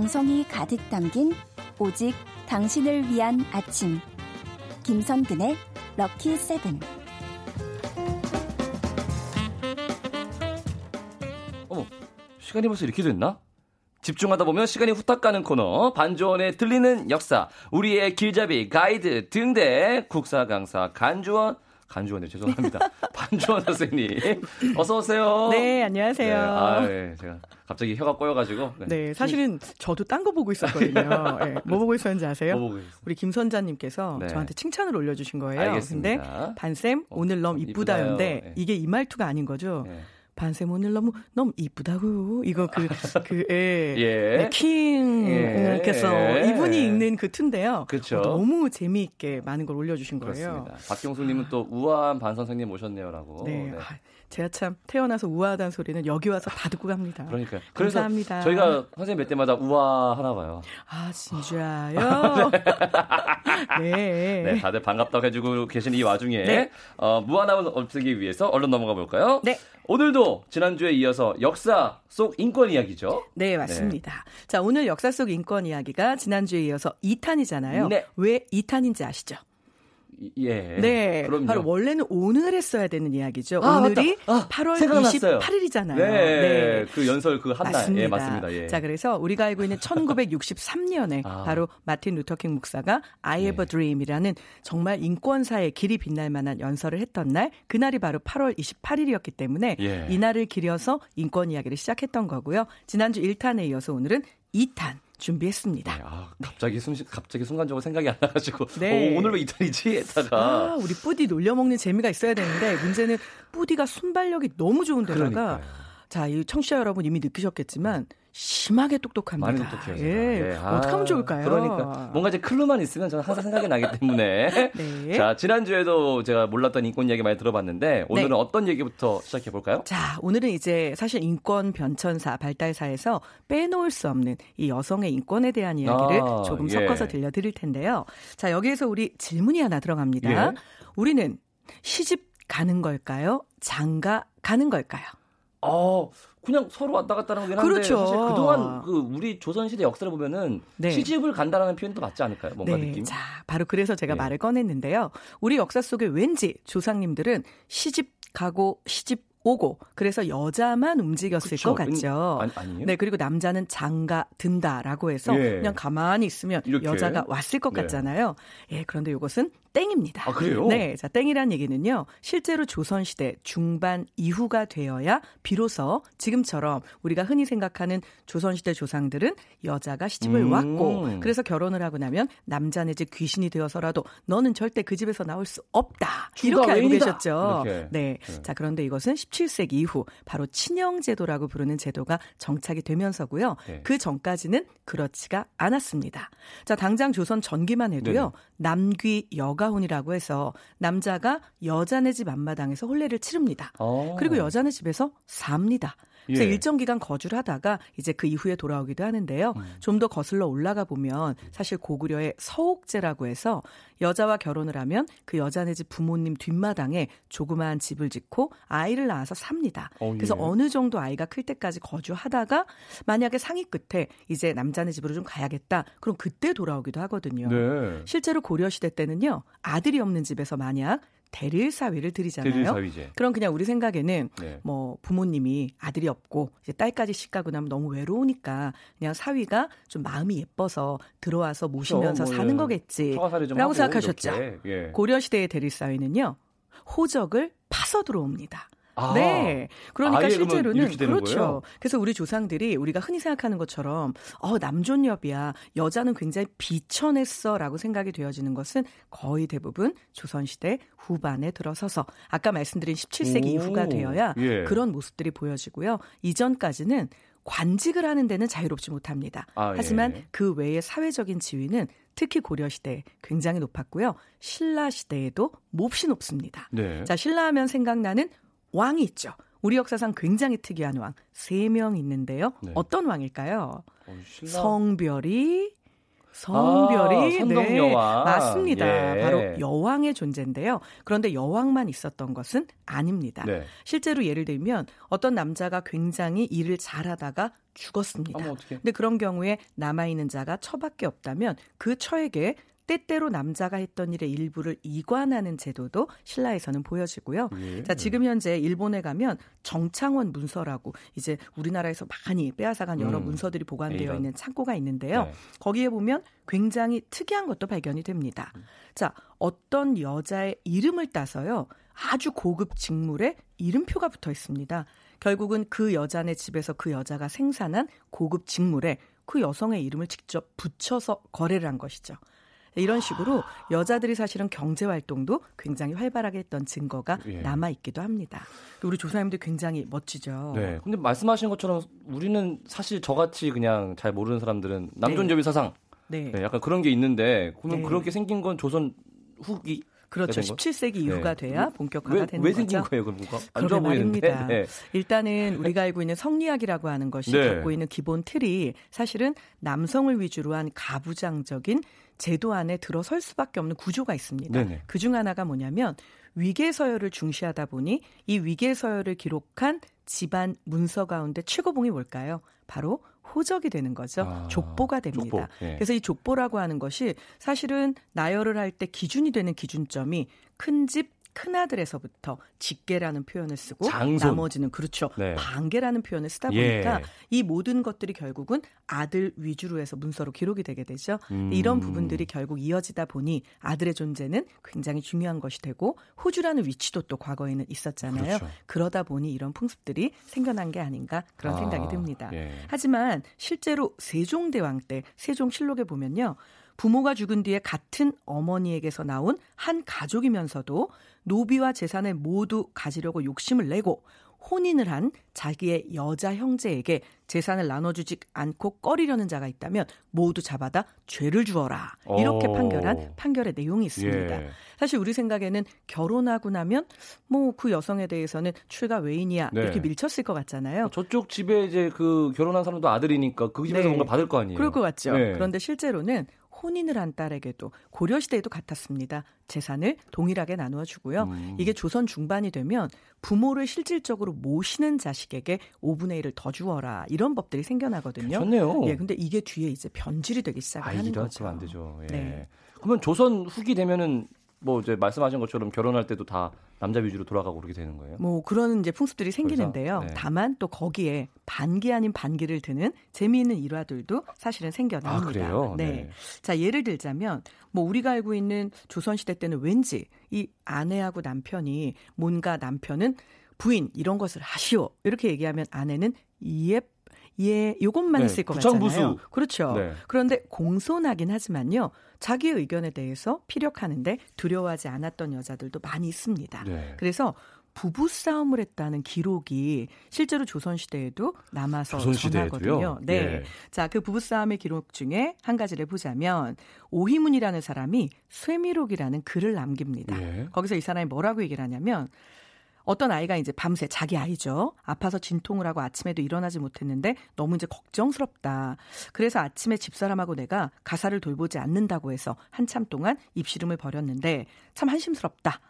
정성이 가득 담긴 오직 당신을 위한 아침. 김선근의 럭키 세븐. 어머, 시간이 벌써 이렇게 됐나? 집중하다 보면 시간이 후딱 가는 코너 반주원의 들리는 역사 우리의 길잡이 가이드 등대 국사 강사 간주원 간주원네 죄송합니다 반주원 선생님 어서 오세요. 네 안녕하세요. 네, 아, 네, 제가 갑자기 혀가 꼬여가지고. 네, 네 사실은 저도 딴 거 보고 있었거든요. 네, 뭐 보고 있었는지 아세요? 뭐 보고 우리 김선자님께서 네. 저한테 칭찬을 올려주신 거예요. 알겠습니다. 근데 반쌤 어, 오늘 너무 이쁘다는데 네. 이게 이 말투가 아닌 거죠. 네. 반쌤 오늘 너무 너무 이쁘다고 이거 그 그 예, 예. 네, 킹께서 예. 이분이 읽는 그 툰데요. 그렇죠. 너무 재미있게 많은 걸 올려주신 거예요. 그렇습니다. 박경수님은 또 우아한 반 선생님 모셨네요라고. 네. 네. 제가 참 태어나서 우아하다는 소리는 여기 와서 다 듣고 갑니다. 그러니까요. 감사합니다. 저희가 선생님 뵐 때마다 우아하나 봐요. 아, 진짜요? 네. 네. 다들 반갑다고 해주고 계신 이 와중에 네. 어, 무한함을 없애기 위해서 얼른 넘어가 볼까요? 네. 오늘도 지난주에 이어서 역사 속 인권 이야기죠. 네, 맞습니다. 네. 자, 오늘 역사 속 인권 이야기가 지난주에 이어서 2탄이잖아요. 네. 왜 2탄인지 아시죠? 예. 네. 그럼요. 바로 원래는 오늘 했어야 되는 이야기죠. 아, 오늘이 아, 8월 생각났어요. 28일이잖아요. 네. 네. 그 연설 그한 날. 예, 맞습니다. 예. 자, 그래서 우리가 알고 있는 1963년에 아. 바로 마틴 루터킹 목사가 I have a dream이라는 정말 인권사의 길이 빛날 만한 연설을 했던 날, 그날이 바로 8월 28일이었기 때문에 예. 이날을 기려서 인권 이야기를 시작했던 거고요. 지난주 1탄에 이어서 오늘은 2탄 준비했습니다. 네, 아, 갑자기 순 갑자기 순간적으로 생각이 안 나가지고 네. 오, 오늘 왜 이탈이지? 했다가 아, 우리 뿌디 놀려 먹는 재미가 있어야 되는데 문제는 뿌디가 순발력이 너무 좋은데다가 자, 이 청취자 여러분 이미 느끼셨겠지만 심하게 똑똑합니다. 많이 똑똑해요. 예. 네. 아, 어떻게 하면 좋을까요? 그러니까 뭔가 이제 클루만 있으면 저는 항상 생각이 나기 때문에. 네. 자, 지난 주에도 제가 몰랐던 인권 이야기 많이 들어봤는데 오늘은 네. 어떤 얘기부터 시작해 볼까요? 자, 오늘은 이제 사실 인권 변천사 발달사에서 빼놓을 수 없는 이 여성의 인권에 대한 이야기를 아, 조금 예. 섞어서 들려 드릴 텐데요. 자, 여기에서 우리 질문이 하나 들어갑니다. 예. 우리는 시집 가는 걸까요? 장가 가는 걸까요? 어, 그냥 서로 왔다 갔다 하는 거긴 한데 그렇죠. 사실 그동안 그 우리 조선시대 역사를 보면은 네. 시집을 간다라는 표현도 맞지 않을까요? 뭔가 네. 느낌? 자, 바로 그래서 제가 네. 말을 꺼냈는데요. 우리 역사 속에 왠지 조상님들은 시집 가고 시집 오고 그래서 여자만 움직였을 그쵸. 것 같죠. 아니, 아니요? 네 그리고 남자는 장가 든다라고 해서 예. 그냥 가만히 있으면 이렇게? 여자가 왔을 것 네. 같잖아요. 예 그런데 이것은 땡입니다. 아, 그래요? 네. 자, 땡이란 얘기는요. 실제로 조선시대 중반 이후가 되어야 비로소 지금처럼 우리가 흔히 생각하는 조선시대 조상들은 여자가 시집을 음. 왔고 그래서 결혼을 하고 나면 남자 내지 귀신이 되어서라도 너는 절대 그 집에서 나올 수 없다. 이렇게 알고 계셨죠. 이렇게. 네. 네. 자, 그런데 이것은 17세기 이후 바로 친형제도라고 부르는 제도가 정착이 되면서고요. 네. 그 전까지는 그렇지가 않았습니다. 자, 당장 조선 전기만 해도요. 네네. 남귀 여가혼이라고 해서 남자가 여자네 집 앞마당에서 혼례를 치릅니다. 오. 어. 그리고 여자네 집에서 삽니다. 그래서 예. 일정 기간 거주를 하다가 이제 그 이후에 돌아오기도 하는데요. 음. 좀더 거슬러 올라가 보면 사실 고구려의 서옥제라고 해서 여자와 결혼을 하면 그 여자네 집 부모님 뒷마당에 조그마한 집을 짓고 아이를 낳아서 삽니다. 어, 예. 그래서 어느 정도 아이가 클 때까지 거주하다가 만약에 상위 끝에 이제 남자네 집으로 좀 가야겠다. 그럼 그때 돌아오기도 하거든요. 네. 실제로 고려 시대 때는요. 아들이 없는 집에서 만약 대릴 사위를 드리잖아요. 대릴 사위제. 그럼 그냥 우리 생각에는 네. 뭐 부모님이 아들이 없고 이제 딸까지 시 가고 나면 너무 외로우니까 그냥 사위가 좀 마음이 예뻐서 들어와서 모시면서 그렇죠. 뭐, 사는 예. 거겠지라고 생각하셨죠. 예. 고려 시대의 대릴 사위는요. 호적을 파서 들어옵니다. 아, 네. 그러니까 실제로는 그렇죠. 거예요? 그래서 우리 조상들이 우리가 흔히 생각하는 것처럼 어 남존여비야 여자는 굉장히 비천했어라고 생각이 되어지는 것은 거의 대부분 조선 시대 후반에 들어서서 아까 말씀드린 17세기 오, 이후가 되어야 예. 그런 모습들이 보여지고요. 이전까지는 관직을 하는 데는 자유롭지 못합니다. 아, 하지만 예. 그 외의 사회적인 지위는 특히 고려 시대 굉장히 높았고요. 신라 시대에도 몹시 높습니다. 네. 자, 신라 하면 생각나는 왕이 있죠. 우리 역사상 굉장히 특이한 왕 세 명 있는데요. 네. 어떤 왕일까요? 어, 성별이 성별이 아, 네, 여왕. 맞습니다. 예. 바로 여왕의 존재인데요. 그런데 여왕만 있었던 것은 아닙니다. 네. 실제로 예를 들면 어떤 남자가 굉장히 일을 잘하다가 죽었습니다. 근데 그런 경우에 남아 있는 자가 처밖에 없다면 그 처에게 때때로 남자가 했던 일의 일부를 이관하는 제도도 신라에서는 보여지고요. 예. 자, 지금 현재 일본에 가면 정창원 문서라고 이제 우리나라에서 많이 빼앗아간 여러 음. 문서들이 보관되어 이런. 있는 창고가 있는데요. 네. 거기에 보면 굉장히 특이한 것도 발견이 됩니다. 자, 어떤 여자의 이름을 따서요. 아주 고급 직물에 이름표가 붙어 있습니다. 결국은 그 여자네 집에서 그 여자가 생산한 고급 직물에 그 여성의 이름을 직접 붙여서 거래를 한 것이죠. 이런 식으로 여자들이 사실은 경제 활동도 굉장히 활발하게 했던 증거가 예. 남아 있기도 합니다. 우리 조사님들 굉장히 멋지죠. 네. 근데 말씀하신 것처럼 우리는 사실 저같이 그냥 잘 모르는 사람들은 남존여비 사상 네. 네, 약간 그런 게 있는데 그러면 네. 그렇게 생긴 건 조선 후기 그렇죠. 된 거? 17세기 이후가 네. 돼야 본격화가 왜, 되는 왜 거죠. 생긴 거예요? 그럼 그거 안 좋아 보이는데. 말입니다. 네. 일단은 우리가 알고 있는 성리학이라고 하는 것이 네. 갖고 있는 기본 틀이 사실은 남성을 위주로 한 가부장적인 제도 안에 들어설 수밖에 없는 구조가 있습니다. 그 중 하나가 뭐냐면 위계 서열을 중시하다 보니 이 위계 서열을 기록한 집안 문서 가운데 최고봉이 뭘까요? 바로 호적이 되는 거죠. 아, 족보가 됩니다. 족보, 예. 그래서 이 족보라고 하는 것이 사실은 나열을 할 때 기준이 되는 기준점이 큰 집 큰아들에서부터 직계라는 표현을 쓰고 장손. 나머지는 그렇죠. 네. 반계라는 표현을 쓰다 예. 보니까 이 모든 것들이 결국은 아들 위주로 해서 문서로 기록이 되게 되죠. 음. 이런 부분들이 결국 이어지다 보니 아들의 존재는 굉장히 중요한 것이 되고 호주라는 위치도 또 과거에는 있었잖아요. 그렇죠. 그러다 보니 이런 풍습들이 생겨난 게 아닌가 그런 아, 생각이 듭니다. 예. 하지만 실제로 세종대왕 때 세종실록에 보면요. 부모가 죽은 뒤에 같은 어머니에게서 나온 한 가족이면서도 노비와 재산을 모두 가지려고 욕심을 내고 혼인을 한 자기의 여자 형제에게 재산을 나눠주지 않고 꺼리려는 자가 있다면 모두 잡아다 죄를 주어라. 이렇게 오. 판결한 판결의 내용이 있습니다. 예. 사실 우리 생각에는 결혼하고 나면 뭐 그 여성에 대해서는 출가 외인이야 네. 이렇게 밀쳤을 것 같잖아요. 저쪽 집에 이제 그 결혼한 사람도 아들이니까 그 집에서 네. 뭔가 받을 거 아니에요. 그럴 것 같죠. 네. 그런데 실제로는 혼인을 한 딸에게도 고려 시대에도 같았습니다. 재산을 동일하게 나누어 주고요. 음. 이게 조선 중반이 되면 부모를 실질적으로 모시는 자식에게 5분의 1을 더 주어라 이런 법들이 생겨나거든요. 좋네요. 예, 근데 이게 뒤에 이제 변질이 되기 아, 시작하는 이런 거죠. 거안 되죠. 예. 네. 그러면 조선 후기 되면은 뭐 이제 말씀하신 것처럼 결혼할 때도 다 남자 위주로 돌아가고 그렇게 되는 거예요? 뭐 그런 이제 풍습들이 생기는데요. 네. 다만 또 거기에 반기 아닌 반기를 드는 재미있는 일화들도 사실은 생겨납니다. 아, 그래요? 네. 네. 자, 예를 들자면 뭐 우리가 알고 있는 조선 시대 때는 왠지 이 아내하고 남편이 뭔가 남편은 부인 이런 것을 하시오. 이렇게 얘기하면 아내는 예 예, 요것만 네, 했을 것 부창부수. 같잖아요. 그렇죠. 네. 그런데 공손하긴 하지만요. 자기의 의견에 대해서 피력하는데 두려워하지 않았던 여자들도 많이 있습니다. 네. 그래서 부부 싸움을 했다는 기록이 실제로 조선 시대에도 남아서 조선 시대에도요? 전하거든요. 네. 예. 자, 그 부부 싸움의 기록 중에 한 가지를 보자면 오희문이라는 사람이 쇠미록이라는 글을 남깁니다. 예. 거기서 이 사람이 뭐라고 얘기를 하냐면 어떤 아이가 이제 밤새 자기 아이죠. 아파서 진통을 하고 아침에도 일어나지 못했는데 너무 이제 걱정스럽다. 그래서 아침에 집사람하고 내가 가사를 돌보지 않는다고 해서 한참 동안 입시름을 벌였는데 참 한심스럽다.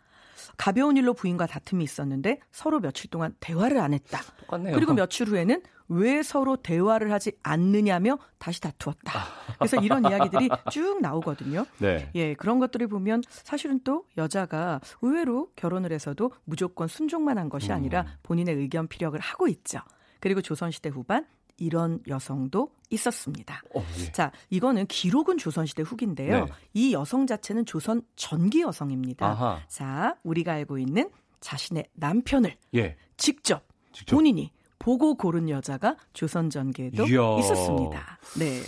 가벼운 일로 부인과 다툼이 있었는데 서로 며칠 동안 대화를 안 했다. 똑같네요. 그리고 며칠 후에는 왜 서로 대화를 하지 않느냐며 다시 다투었다. 그래서 이런 이야기들이 쭉 나오거든요. 네. 예, 그런 것들을 보면 사실은 또 여자가 의외로 결혼을 해서도 무조건 순종만 한 것이 아니라 본인의 의견 피력을 하고 있죠. 그리고 조선시대 후반 이런 여성도 있었습니다. 어, 예. 자, 이거는 기록은 조선시대 후기인데요. 네. 이 여성 자체는 조선 전기 여성입니다. 아하. 자, 우리가 알고 있는 자신의 남편을 예. 직접, 직접. 본인이 보고 고른 여자가 조선 전기에도 이야. 있었습니다. 네.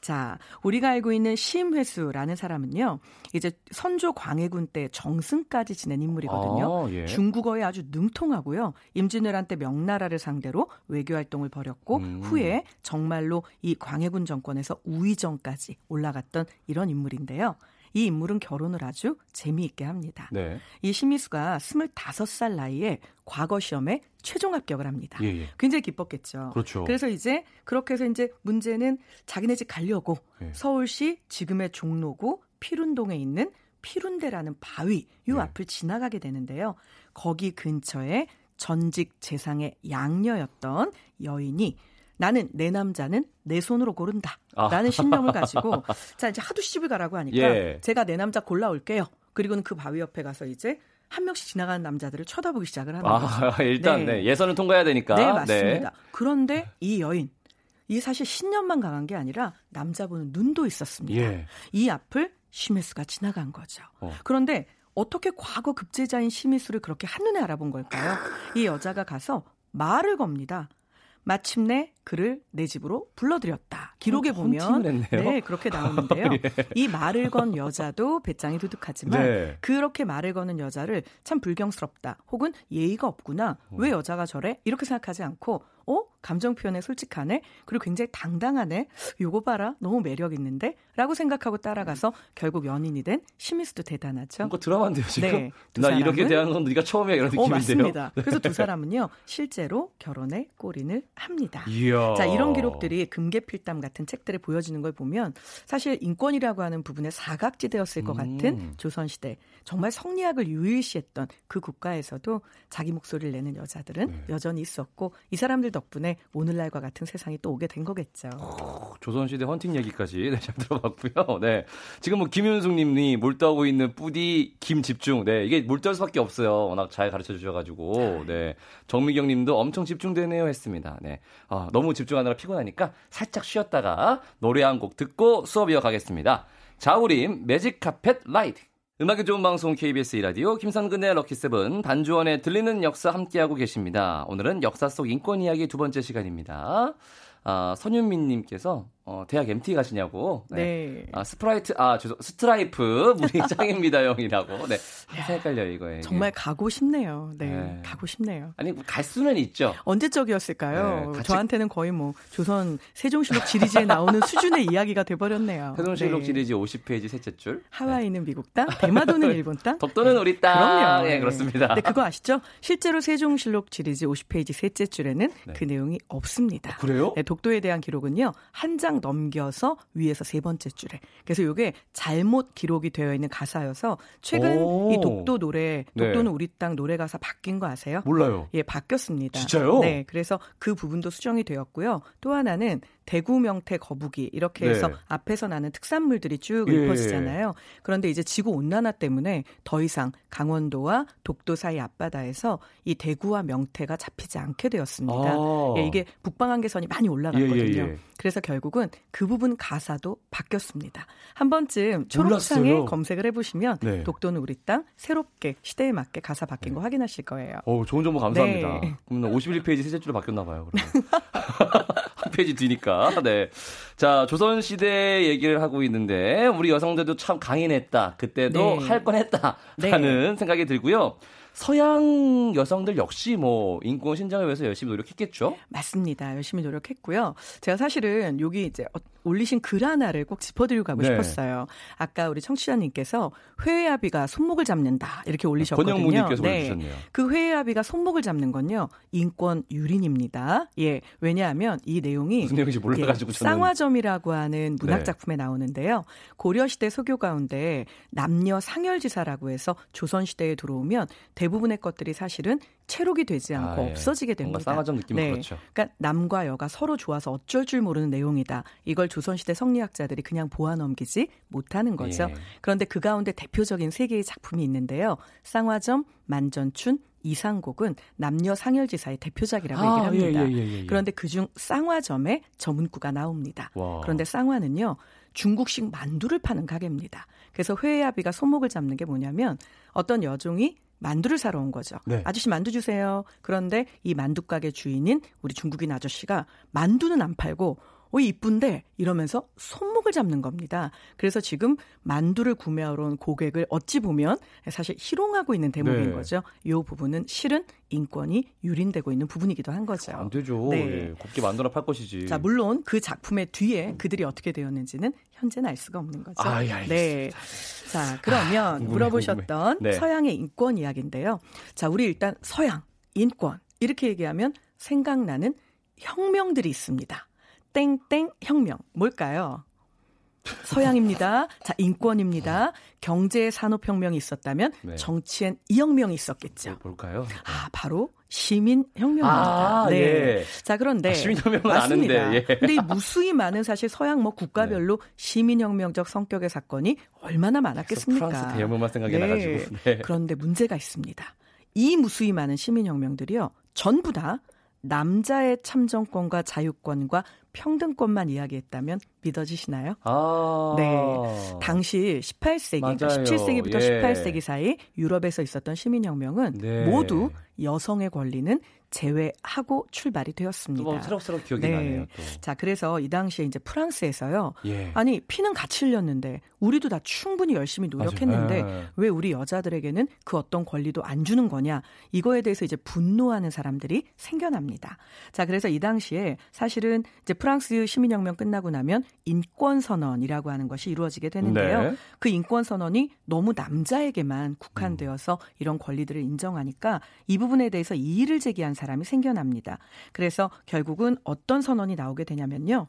자, 우리가 알고 있는 심회수라는 사람은요. 이제 선조 광해군 때 정승까지 지낸 인물이거든요. 아, 예. 중국어에 아주 능통하고요. 임진왜란 때 명나라를 상대로 외교 활동을 벌였고 음. 후에 정말로 이 광해군 정권에서 우의정까지 올라갔던 이런 인물인데요. 이 인물은 결혼을 아주 재미있게 합니다. 네. 이 심희수가 25살 나이에 과거 시험에 최종 합격을 합니다. 예, 예. 굉장히 기뻤겠죠. 그렇죠. 그래서 이제 그렇게 해서 이제 문제는 자기네 집 가려고 예. 서울시 지금의 종로구 피룬동에 있는 피룬대라는 바위 요 네. 앞을 지나가게 되는데요. 거기 근처에 전직 재상의 양녀였던 여인이 나는 내 남자는 내 손으로 고른다. 아. 라는 신념을 가지고 자 이제 하도 시집을 가라고 하니까 예. 제가 내 남자 골라올게요. 그리고는 그 바위 옆에 가서 이제 한 명씩 지나가는 남자들을 쳐다보기 시작을 하는 거죠. 아, 일단 네. 네, 예선을 통과해야 되니까. 네, 맞습니다. 그런데 이 여인, 이 사실 신념만 강한 게 아니라 남자 보는 눈도 있었습니다. 예. 이 앞을 심혜수가 지나간 거죠. 어. 그런데 어떻게 과거 급제자인 심희수를 그렇게 한눈에 알아본 걸까요? 이 여자가 가서 말을 겁니다. 마침내 그를 내 집으로 불러들였다. 기록에 어, 보면. 네 그렇게 나오는데요. 이 말을 건 여자도 배짱이 두둑하지만 네. 그렇게 말을 거는 여자를 참 불경스럽다. 혹은 예의가 없구나. 어. 왜 여자가 저래? 이렇게 생각하지 않고 어 감정 표현에 솔직하네. 그리고 굉장히 당당하네. 요거 봐라. 너무 매력 있는데. 라고 생각하고 따라가서 결국 연인이 된 심희수도 대단하죠. 뭔가 드라마인데요, 지금. 네, 두나 이렇게 사람은- 대하는 건 네가 처음이야 이런 어, 느낌인데요. 맞습니다. 그래서 두 사람은요, 실제로 결혼에 골인을 합니다. 이야. 자, 이런 기록들이 금계필담 같은 책들에 보여지는 걸 보면 사실 인권이라고 하는 부분에 사각지대였을 것 음. 같은 조선시대 정말 성리학을 유일시했던 그 국가에서도 자기 목소리를 내는 여자들은 네. 여전히 있었고 이 사람들 덕분에 오늘날과 같은 세상이 또 오게 된 거겠죠. 조선시대 헌팅 얘기까지 네, 잘 들어봤고요. 네. 지금 뭐 김윤숙님이 몰두하고 있는 뿌디 김 집중. 네. 이게 몰두할 수밖에 없어요. 워낙 잘 가르쳐 주셔가지고. 네. 정미경님도 엄청 집중되네요 했습니다. 네. 아, 너무 집중하느라 피곤하니까 살짝 쉬었다가 노래 한 곡 듣고 수업 이어가겠습니다. 자우림 Magic Carpet Ride. 음악이 좋은 방송 KBS 2라디오 김상근의 럭키세븐 반주원의 들리는 역사 함께하고 계십니다. 오늘은 역사 속 인권 이야기 두 번째 시간입니다. 아, 선윤민님께서 어, 대학 MT 가시냐고. 네. 아, 스프라이트, 아, 죄송, 스트라이프 문이 짱입니다, 형이라고. 네. 항상 헷갈려요, 이거에. 정말 가고 싶네요. 네, 네. 가고 싶네요. 아니, 뭐갈 수는 있죠. 언제적이었을까요? 네, 저한테는 거의 뭐 조선 세종실록 지리지에 나오는 수준의 이야기가 돼버렸네요. 세종실록 네. 시리즈 50페이지 셋째 줄. 하와이는 미국 땅, 대마도는 일본 땅. 독도는 우리 땅. 그럼요. 예, 그렇습니다. 네, 그거 아시죠? 실제로 세종실록 지리지 50페이지 셋째 줄에는 네. 그 내용이 없습니다. 그래요? 네, 독도에 대한 기록은요 한 장 넘겨서 위에서 세 번째 줄에. 그래서 이게 잘못 기록이 되어 있는 가사여서 최근 오. 이 독도 노래, 네. 독도는 우리 땅 노래 가사 바뀐 거 아세요? 몰라요. 예, 바뀌었습니다. 진짜요? 네, 그래서 그 부분도 수정이 되었고요. 또 하나는 대구 명태 거북이 이렇게 해서 네. 앞에서 나는 특산물들이 쭉 예. 읊어지잖아요. 그런데 이제 지구 온난화 때문에 더 이상 강원도와 독도 사이 앞바다에서 이 대구와 명태가 잡히지 않게 되었습니다. 아. 예, 이게 북방 한계선이 많이 올라갔거든요. 예, 예, 예. 그래서 결국은 그 부분 가사도 바뀌었습니다. 한 번쯤 초록창에 몰랐어요. 검색을 해보시면 네. 독도는 우리 땅 새롭게 시대에 맞게 가사 바뀐 거 확인하실 거예요. 어, 좋은 정보 감사합니다. 네. 그럼 51페이지 셋째 줄로 바뀌었나 봐요. 한 페이지 뒤니까. 네. 자, 조선 시대 얘기를 하고 있는데 우리 여성들도 참 강인했다. 그때도 네. 할건 했다 라는 생각이 들고요. 서양 여성들 역시 뭐 인권 신장을 위해서 열심히 노력했겠죠. 맞습니다. 열심히 노력했고요. 제가 사실은 여기 이제 어- 올리신 글 하나를 꼭 짚어드리고 가고 네. 싶었어요. 아까 우리 청취자님께서 회의합의가 손목을 잡는다 이렇게 올리셨거든요. 권영무님께서 올려주셨네요. 그 회의합의가 손목을 잡는 건요 인권 유린입니다. 예, 왜냐하면 이 내용이 무슨 내용인지 몰라가지고 예, 저는 쌍화점이라고 하는 문학 네. 작품에 나오는데요. 고려 시대 소교 가운데 남녀 상열지사라고 해서 조선 시대에 들어오면 대 부분의 것들이 사실은 체록이 되지 않고 아, 예. 없어지게 됩니다. 쌍화점 느낌은 네. 그렇죠. 그러니까 남과 여가 서로 좋아서 어쩔 줄 모르는 내용이다. 이걸 조선시대 성리학자들이 그냥 보아 넘기지 못하는 거죠. 예. 그런데 그 가운데 대표적인 세 개의 작품이 있는데요. 쌍화점, 만전춘, 이상곡은 남녀 상열지사의 대표작이라고 아, 얘기를 합니다. 예, 예, 예, 예. 그런데 그중 쌍화점에 저 문구가 나옵니다. 와. 그런데 쌍화는요. 중국식 만두를 파는 가게입니다. 그래서 회의 합의가 손목을 잡는 게 뭐냐면 어떤 여종이 만두를 사러 온 거죠. 네. 아저씨 만두 주세요. 그런데 이 만두 가게 주인인 우리 중국인 아저씨가 만두는 안 팔고 어, 이쁜데 이러면서 손목을 잡는 겁니다. 그래서 지금 만두를 구매하러 온 고객을 어찌 보면 사실 희롱하고 있는 대목인 네. 거죠. 이 부분은 실은 인권이 유린되고 있는 부분이기도 한 거죠. 안 되죠. 네. 예, 곱게 만두나 팔 것이지. 자, 물론 그 작품의 뒤에 그들이 어떻게 되었는지는 현재는 알 수가 없는 거죠. 아, 예, 알겠습니다. 네. 자, 그러면 아, 궁금해, 물어보셨던 궁금해. 네. 서양의 인권 이야기인데요. 자, 우리 일단 서양, 인권. 이렇게 얘기하면 생각나는 혁명들이 있습니다. 땡땡 혁명. 뭘까요? 서양입니다. 자, 인권입니다. 경제 산업 혁명이 있었다면 네. 정치엔 이혁명이 있었겠죠. 볼까요? 아, 바로 시민 혁명입니다. 아, 네. 예. 자, 그런데. 아, 시민 혁명은 맞습니다. 아는데, 예. 근데 이 무수히 많은 사실 서양 뭐 국가별로 시민 혁명적 성격의 사건이 얼마나 많았겠습니까? 프랑스 대혁명만 생각이 네. 나가지고. 네. 그런데 문제가 있습니다. 이 무수히 많은 시민 혁명들이요. 전부 다 남자의 참정권과 자유권과 평등권만 이야기했다면 믿어지시나요? 아. 네. 당시 18세기, 그러니까 맞아요. 17세기부터 예. 18세기 사이 유럽에서 있었던 시민혁명은 네. 모두 여성의 권리는 제외하고 출발이 되었습니다. 또뭐 새록새록 기억이 네. 나네요. 또. 자, 그래서 이 당시에 이제 프랑스에서요. 예. 아니, 피는 같이 흘렸는데 우리도 다 충분히 열심히 노력했는데. 예. 왜 우리 여자들에게는 그 어떤 권리도 안 주는 거냐? 이거에 대해서 이제 분노하는 사람들이 생겨납니다. 자, 그래서 이 당시에 사실은 이제 프랑스 시민혁명 끝나고 나면 인권 선언이라고 하는 것이 이루어지게 되는데요. 네. 그 인권 선언이 너무 남자에게만 국한되어서 이런 권리들을 인정하니까 이 부분에 대해서 이의를 제기한 사람이 생겨납니다. 그래서 결국은 어떤 선언이 나오게 되냐면요.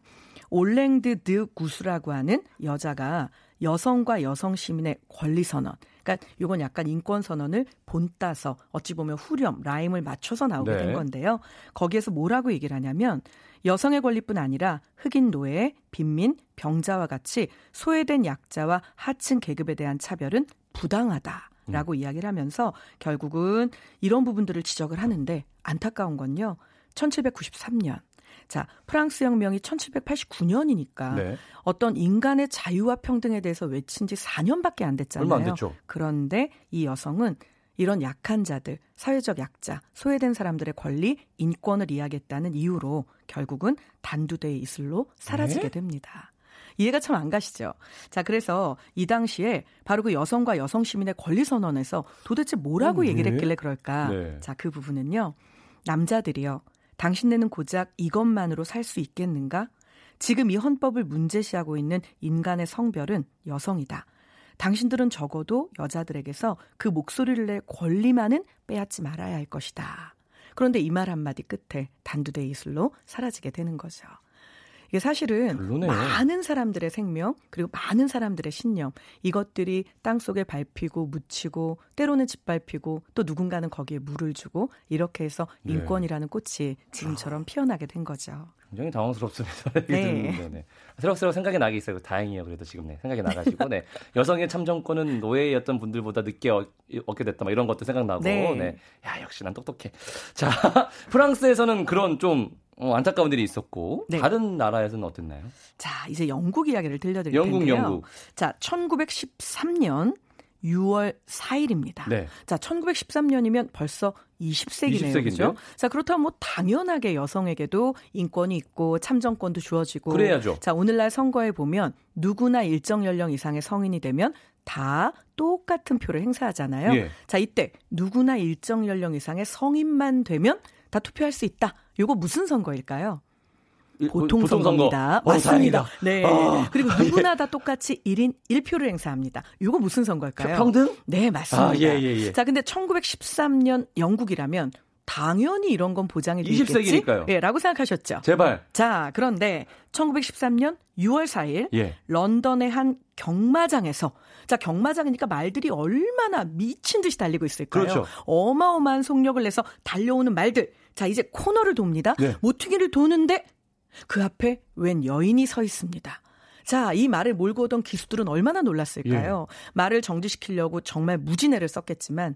올랭드 드 구스라고 하는 여자가 여성과 여성 시민의 권리 선언. 그러니까 이건 약간 인권 선언을 본따서 어찌 보면 후렴 라임을 맞춰서 나오게 네. 된 건데요. 거기에서 뭐라고 얘기를 하냐면 여성의 권리뿐 아니라 흑인 노예, 빈민, 병자와 같이 소외된 약자와 하층 계급에 대한 차별은 부당하다 라고 이야기를 하면서 결국은 이런 부분들을 지적을 하는데 안타까운 건요. 1793년 자, 프랑스 혁명이 1789년이니까 네. 어떤 인간의 자유와 평등에 대해서 외친 지 4년밖에 안 됐잖아요. 얼마 안 됐죠. 그런데 이 여성은 이런 약한 자들, 사회적 약자, 소외된 사람들의 권리, 인권을 이야기했다는 이유로 결국은 단두대의 이슬로 사라지게 네? 됩니다. 이해가 참 안 가시죠? 자, 그래서 이 당시에 바로 그 여성과 여성 시민의 권리 선언에서 도대체 뭐라고 어, 네. 얘기를 했길래 그럴까? 네. 자, 그 부분은요. 남자들이요. 당신네는 고작 이것만으로 살 수 있겠는가? 지금 이 헌법을 문제시하고 있는 인간의 성별은 여성이다. 당신들은 적어도 여자들에게서 그 목소리를 낼 권리만은 빼앗지 말아야 할 것이다. 그런데 이 말 한마디 끝에 단두대 이슬로 사라지게 되는 거죠. 이게 사실은 별로네요. 많은 사람들의 생명 그리고 많은 사람들의 신념 이것들이 땅 속에 밟히고 묻히고 때로는 짓밟히고 또 누군가는 거기에 물을 주고 이렇게 해서 네. 인권이라는 꽃이 지금처럼 피어나게 된 거죠. 굉장히 당황스럽습니다. 네. 네. 새록새록 생각이 나게 있어요. 다행이에요. 그래도 지금 네, 생각이 나가지고 네. 여성의 참정권은 노예였던 분들보다 늦게 얻, 얻게 됐다. 막 이런 것도 생각나고. 네. 네. 야 역시 난 똑똑해. 자 프랑스에서는 그런 좀 어, 안타까운 일이 있었고 네. 다른 나라에서는 어땠나요? 자, 이제 영국 이야기를 들려드릴 영국, 텐데요. 영국. 자, 1913년 6월 4일입니다. 네. 자, 1913년이면 벌써 20세기네요. 20세기 인데요? 그죠? 자, 그렇다면 뭐 당연하게 여성에게도 인권이 있고 참정권도 주어지고 그래야죠. 자, 오늘날 선거에 보면 누구나 일정 연령 이상의 성인이 되면 다 똑같은 표를 행사하잖아요. 예. 자, 이때 누구나 일정 연령 이상의 성인만 되면 다 투표할 수 있다. 요거 무슨 선거일까요? 일- 보통 보통 선거. 선거입니다. 어, 맞습니다. 네. 아, 그리고 누구나 다 똑같이 1인 1표를 행사합니다. 요거 무슨 선거일까요? 평등? 네, 맞습니다. 아, 예, 예, 예. 자, 근데 1913년 영국이라면 당연히 이런 건 보장이 되겠지. 20 세기니까요. 예, 라고 생각하셨죠. 제발. 자, 그런데 1913년 6월 4일 예. 런던의 한 경마장에서 자 경마장이니까 말들이 얼마나 미친 듯이 달리고 있을까요? 그렇죠. 어마어마한 속력을 내서 달려오는 말들. 자 이제 코너를 돕니다. 네. 모퉁이를 도는데 그 앞에 웬 여인이 서 있습니다. 자, 이 말을 몰고 오던 기수들은 얼마나 놀랐을까요? 예. 말을 정지시키려고 정말 무진애를 썼겠지만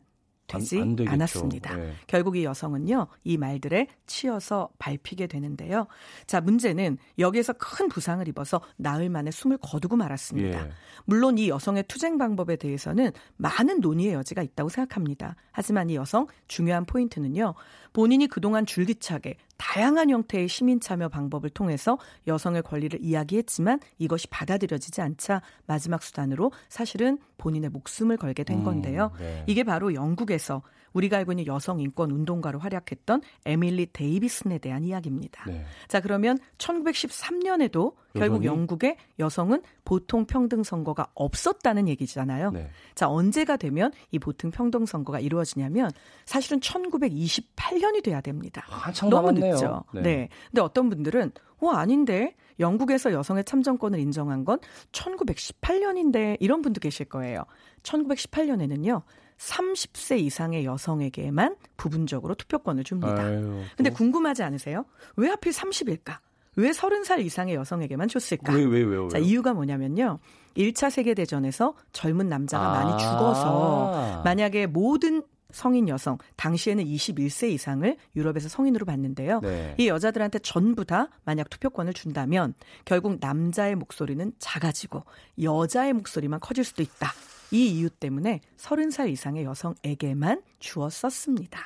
되지 안- 안. 않았습니다. 예. 결국 이 여성은요, 이 말들에 치여서 밟히게 되는데요. 자, 문제는 여기에서 큰 부상을 입어서 나흘 만에 숨을 거두고 말았습니다. 예. 물론 이 여성의 투쟁 방법에 대해서는 많은 논의의 여지가 있다고 생각합니다. 하지만 이 여성 중요한 포인트는요. 본인이 그동안 줄기차게 다양한 형태의 시민 참여 방법을 통해서 여성의 권리를 이야기했지만 이것이 받아들여지지 않자 마지막 수단으로 사실은 본인의 목숨을 걸게 된 음, 건데요. 음, 네. 이게 바로 영국에서 우리가 알고 있는 여성 인권 운동가로 활약했던 에밀리 데이비슨에 대한 이야기입니다. 네. 자, 그러면 1913년에도 결국 영국의 여성은 보통 평등 선거가 없었다는 얘기잖아요. 네. 자, 언제가 되면 이 보통 평등 선거가 이루어지냐면 사실은 1928년이 돼야 됩니다. 한참 너무 남았네요. 늦죠. 네. 네. 근데 어떤 분들은 어 아닌데 영국에서 여성의 참정권을 인정한 건 1918년인데 이런 분도 계실 거예요. 1918년에는요. 30세 이상의 여성에게만 부분적으로 투표권을 줍니다. 아유, 근데 궁금하지 않으세요? 왜 하필 30일까? 왜 30살 이상의 여성에게만 줬을까? 왜, 왜, 왜, 왜? 자, 이유가 뭐냐면요. 1차 세계대전에서 젊은 남자가 아~ 많이 죽어서 만약에 모든 성인 여성, 당시에는 21세 이상을 유럽에서 성인으로 봤는데요. 네. 이 여자들한테 전부 다 만약 투표권을 준다면 결국 남자의 목소리는 작아지고 여자의 목소리만 커질 수도 있다. 이 이유 때문에 30살 이상의 여성에게만 주었었습니다.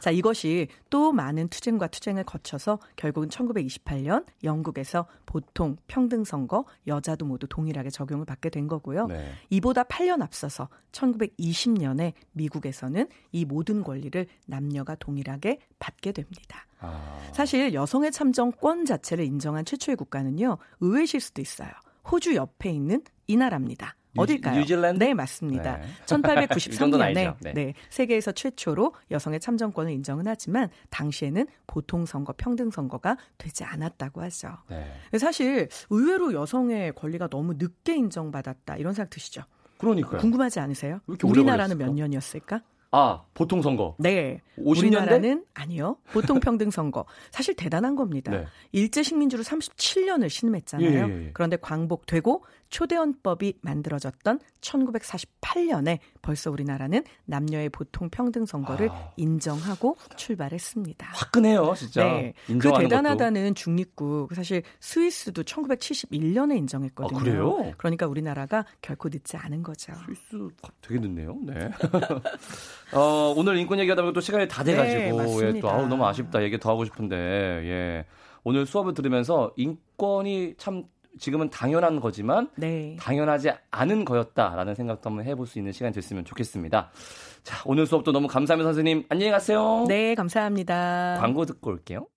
자, 이것이 또 많은 투쟁과 투쟁을 거쳐서 결국은 1928년 영국에서 보통 평등 선거 여자도 모두 동일하게 적용을 받게 된 거고요. 네. 이보다 8년 앞서서 1920년에 미국에서는 이 모든 권리를 남녀가 동일하게 받게 됩니다. 아. 사실 여성의 참정권 자체를 인정한 최초의 국가는요. 의외실 수도 있어요. 호주 옆에 있는 이 나라입니다. 어딜까요? 뉴질랜드? 네, 맞습니다. 네. 1893년에 네. 네, 세계에서 최초로 여성의 참정권을 인정은 하지만 당시에는 보통 선거, 평등 선거가 되지 않았다고 하죠. 네. 사실 의외로 여성의 권리가 너무 늦게 인정받았다 이런 생각 드시죠? 그러니까요. 궁금하지 않으세요? 우리나라는 몇 년이었을까? 아, 보통 선거. 네. 50년대? 우리나라는 아니요. 보통 평등 선거. 사실 대단한 겁니다. 네. 일제 식민지로 37년을 신음했잖아요. 예, 예, 예. 그런데 광복되고 초대헌법이 만들어졌던 1948년에 벌써 우리나라는 남녀의 보통 평등 선거를 아, 인정하고 출발했습니다. 화끈해요, 진짜. 네. 그 대단하다는 것도. 중립국 사실 스위스도 1971년에 인정했거든요. 아, 그래요? 그러니까 우리나라가 결코 늦지 않은 거죠. 스위스 되게 늦네요. 네. 어, 오늘 인권 얘기하다 보니까 또 시간이 다 돼가지고 네, 예, 또 아우 너무 아쉽다 얘기 더 하고 싶은데 예. 오늘 수업을 들으면서 인권이 참 지금은 당연한 거지만 네. 당연하지 않은 거였다라는 생각도 한번 해볼 수 있는 시간이 됐으면 좋겠습니다. 자, 오늘 수업도 너무 감사합니다, 선생님. 안녕히 가세요. 네, 감사합니다. 광고 듣고 올게요.